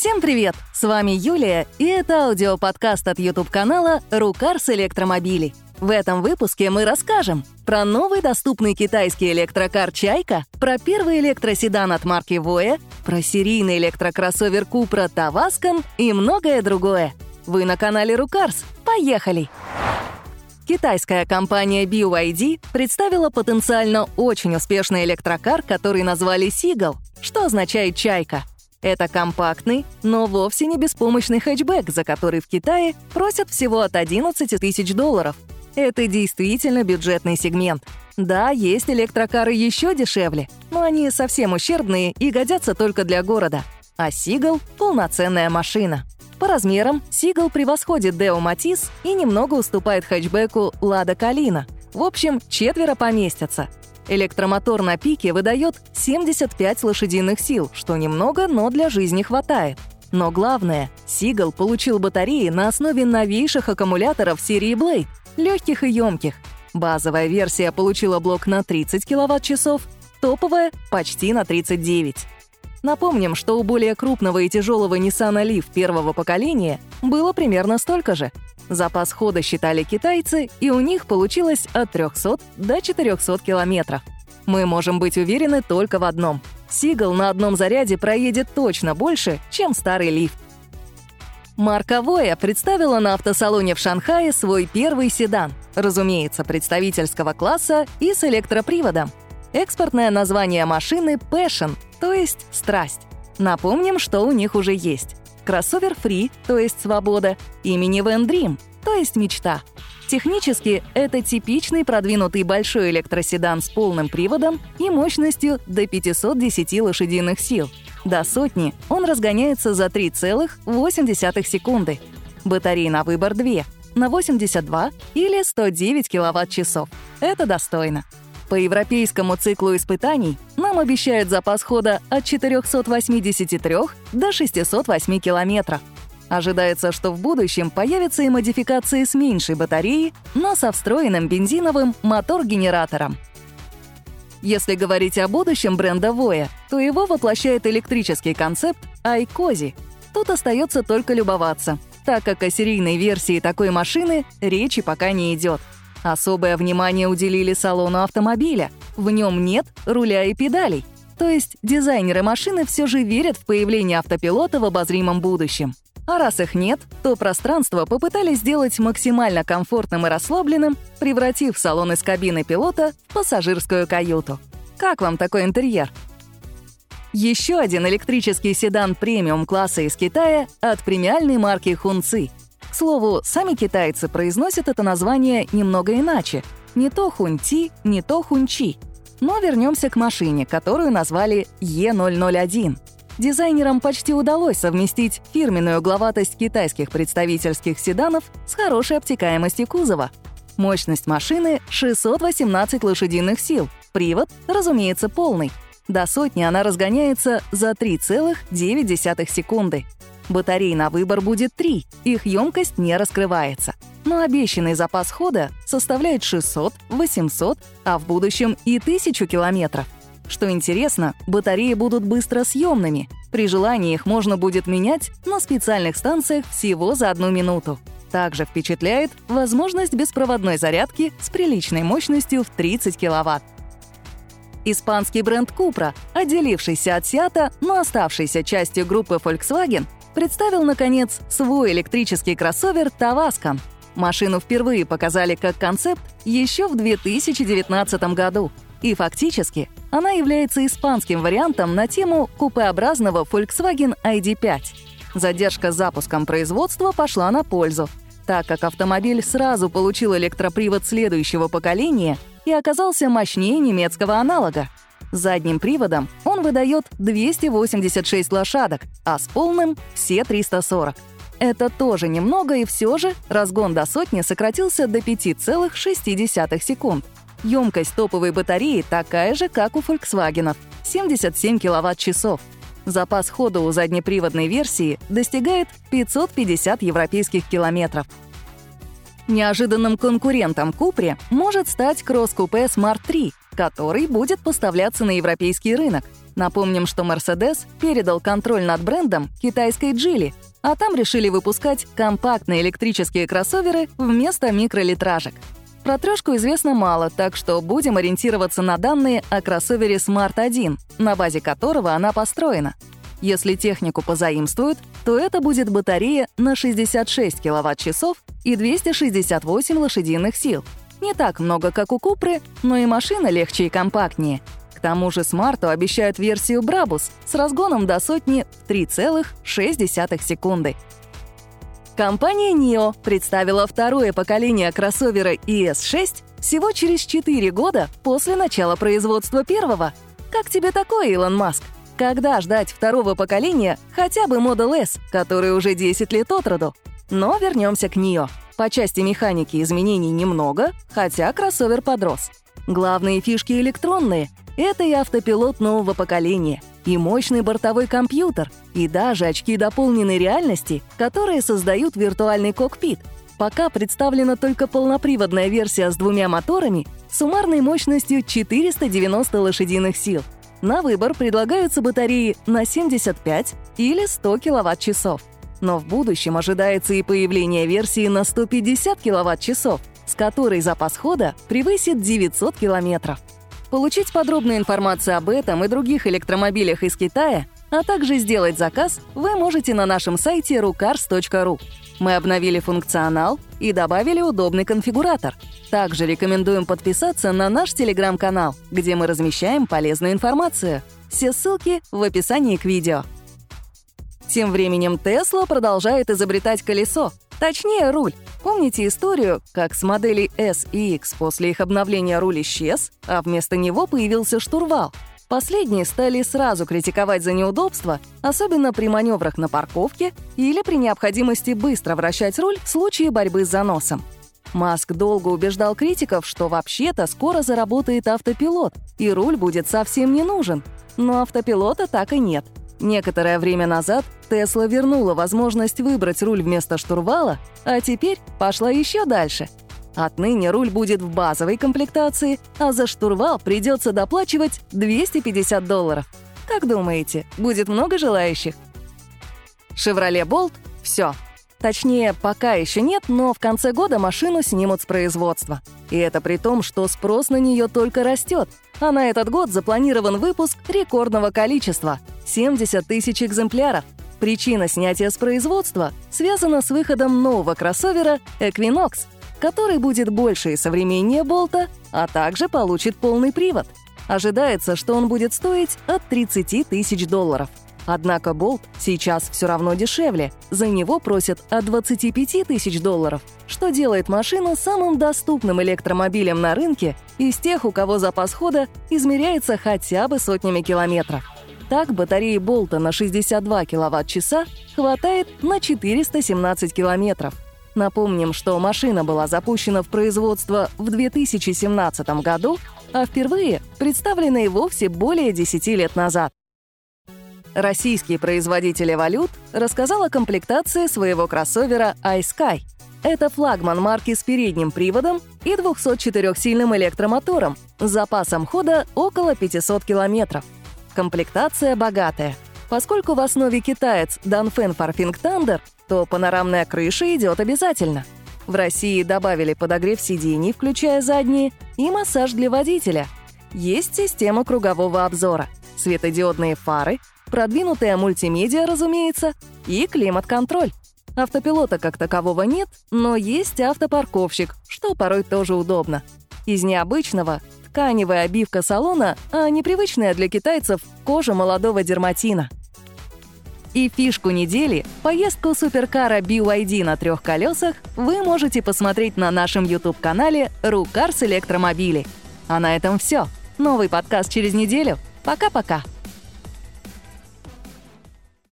Всем привет! С вами Юлия, и это аудиоподкаст от YouTube-канала «Рукарс электромобилей». В этом выпуске мы расскажем про новый доступный китайский электрокар «Чайка», про первый электроседан от марки Voya, про серийный электрокроссовер Купра Таваскан и многое другое. Вы на канале Рукарс. Поехали! Китайская компания BYD представила потенциально очень успешный электрокар, который назвали Seagull, что означает «чайка». Это компактный, но вовсе не беспомощный хэтчбэк, за который в Китае просят всего от 11 тысяч долларов. Это действительно бюджетный сегмент. Да, есть электрокары еще дешевле, но они совсем ущербные и годятся только для города. А Сигал — полноценная машина. По размерам Сигал превосходит Део Матис и немного уступает хэтчбеку Лада Калина. В общем, четверо поместятся — Электромотор на пике выдает 75 лошадиных сил, что немного, но для жизни хватает. Но главное, Сигал получил батареи на основе новейших аккумуляторов серии Blade, легких и емких. Базовая версия получила блок на 30 кВт-часов, топовая — почти на 39. Напомним, что у более крупного и тяжелого Nissan Leaf первого поколения было примерно столько же. Запас хода считали китайцы, и у них получилось от 300 до 400 километров. Мы можем быть уверены только в одном. Сигал на одном заряде проедет точно больше, чем старый лифт. Марка Воя представила на автосалоне в Шанхае свой первый седан, разумеется, представительского класса и с электроприводом. Экспортное название машины Passion, то есть «страсть». Напомним, что у них уже есть. Кроссовер Free, то есть «свобода», и Minivan Dream, то есть «мечта». Технически это типичный продвинутый большой электроседан с полным приводом и мощностью до 510 лошадиных сил. До сотни он разгоняется за 3,8 секунды. Батареи на выбор 2 на 82 или 109 киловатт-часов. Это достойно. По европейскому циклу испытаний нам обещают запас хода от 483 до 608 километров. Ожидается, что в будущем появятся и модификации с меньшей батареей, но со встроенным бензиновым мотор-генератором. Если говорить о будущем бренда Voya, то его воплощает электрический концепт iCozy. Тут остается только любоваться, так как о серийной версии такой машины речи пока не идет. Особое внимание уделили салону автомобиля. В нем нет руля и педалей. То есть дизайнеры машины все же верят в появление автопилота в обозримом будущем. А раз их нет, то пространство попытались сделать максимально комфортным и расслабленным, превратив салон из кабины пилота в пассажирскую каюту. Как вам такой интерьер? Еще один электрический седан премиум-класса из Китая от премиальной марки Хунци — к слову, сами китайцы произносят это название немного иначе. Не то хунти, не то хунчи. Но вернемся к машине, которую назвали Е001. Дизайнерам почти удалось совместить фирменную угловатость китайских представительских седанов с хорошей обтекаемостью кузова. Мощность машины — 618 лошадиных сил, привод, разумеется, полный. До сотни она разгоняется за 3,9 секунды. Батарей на выбор будет три, их емкость не раскрывается. Но обещанный запас хода составляет 600, 800, а в будущем и 1000 километров. Что интересно, батареи будут быстро съемными. При желании их можно будет менять на специальных станциях всего за одну минуту. Также впечатляет возможность беспроводной зарядки с приличной мощностью в 30 киловатт. Испанский бренд Cupra, отделившийся от Seat, но оставшийся частью группы Volkswagen, представил, наконец, свой электрический кроссовер «Таваскан». Машину впервые показали как концепт еще в 2019 году. И фактически она является испанским вариантом на тему купеобразного Volkswagen ID5. Задержка с запуском производства пошла на пользу, так как автомобиль сразу получил электропривод следующего поколения и оказался мощнее немецкого аналога. Задним приводом он выдает 286 лошадок, а с полным — все 340. Это тоже немного, и все же разгон до сотни сократился до 5,6 секунд. Емкость топовой батареи такая же, как у Volkswagen — 77 киловатт-часов. Запас хода у заднеприводной версии достигает 550 европейских километров. Неожиданным конкурентом Купре может стать кросс-купе Smart 3, который будет поставляться на европейский рынок. Напомним, что Mercedes передал контроль над брендом китайской Geely, а там решили выпускать компактные электрические кроссоверы вместо микролитражек. Про трешку известно мало, так что будем ориентироваться на данные о кроссовере Smart 1, на базе которого она построена. Если технику позаимствуют, то это будет батарея на 66 кВт-часов и 268 лошадиных сил. Не так много, как у Купры, но и машина легче и компактнее. К тому же Смарту обещают версию Брабус с разгоном до сотни в 3,6 секунды. Компания NIO представила второе поколение кроссовера ES6 всего через 4 года после начала производства первого. Как тебе такое, Илон Маск? Когда ждать второго поколения хотя бы Model S, который уже 10 лет от роду? Но вернемся к NIO. По части механики изменений немного, хотя кроссовер подрос. Главные фишки электронные — это и автопилот нового поколения, и мощный бортовой компьютер, и даже очки дополненной реальности, которые создают виртуальный кокпит. Пока представлена только полноприводная версия с двумя моторами суммарной мощностью 490 лошадиных сил — на выбор предлагаются батареи на 75 или 100 кВт-часов. Но в будущем ожидается и появление версии на 150 кВт-часов, с которой запас хода превысит 900 км. Получить подробную информацию об этом и других электромобилях из Китая, а также сделать заказ вы можете на нашем сайте rucars.ru. Мы обновили функционал и добавили удобный конфигуратор. Также рекомендуем подписаться на наш телеграм-канал, где мы размещаем полезную информацию. Все ссылки в описании к видео. Тем временем Tesla продолжает изобретать колесо, точнее руль. Помните историю, как с моделей S и X после их обновления руль исчез, а вместо него появился штурвал — Последние стали сразу критиковать за неудобства, особенно при маневрах на парковке или при необходимости быстро вращать руль в случае борьбы с заносом. Маск долго убеждал критиков, что вообще-то скоро заработает автопилот, и руль будет совсем не нужен. Но автопилота так и нет. Некоторое время назад Тесла вернула возможность выбрать руль вместо штурвала, а теперь пошла еще дальше — Отныне руль будет в базовой комплектации, а за штурвал придется доплачивать 250 долларов. Как думаете, будет много желающих? Chevrolet Bolt — все. Точнее, пока еще нет, но в конце года машину снимут с производства. И это при том, что спрос на нее только растет, а на этот год запланирован выпуск рекордного количества — 70 тысяч экземпляров. Причина снятия с производства связана с выходом нового кроссовера Equinox — который будет больше и современнее Болта, а также получит полный привод. Ожидается, что он будет стоить от 30 тысяч долларов. Однако Болт сейчас все равно дешевле. За него просят от 25 тысяч долларов, что делает машину самым доступным электромобилем на рынке из тех, у кого запас хода измеряется хотя бы сотнями километров. Так, батареи Болта на 62 киловатт-часа хватает на 417 километров – Напомним, что машина была запущена в производство в 2017 году, а впервые представлена и вовсе более 10 лет назад. Российский производитель валют рассказал о комплектации своего кроссовера iSky. Это флагман марки с передним приводом и 204-сильным электромотором с запасом хода около 500 километров. Комплектация богатая. Поскольку в основе китаец Данфен Farfing Thunder, то панорамная крыша идет обязательно. В России добавили подогрев сидений, включая задние, и массаж для водителя. Есть система кругового обзора, светодиодные фары, продвинутая мультимедиа, разумеется, и климат-контроль. Автопилота как такового нет, но есть автопарковщик, что порой тоже удобно. Из необычного — тканевая обивка салона, а непривычная для китайцев — кожа молодого дерматина — и фишку недели — поездку суперкара BYD на трех колесах вы можете посмотреть на нашем YouTube-канале «Рукарс Электромобили». А на этом все. Новый подкаст через неделю. Пока-пока.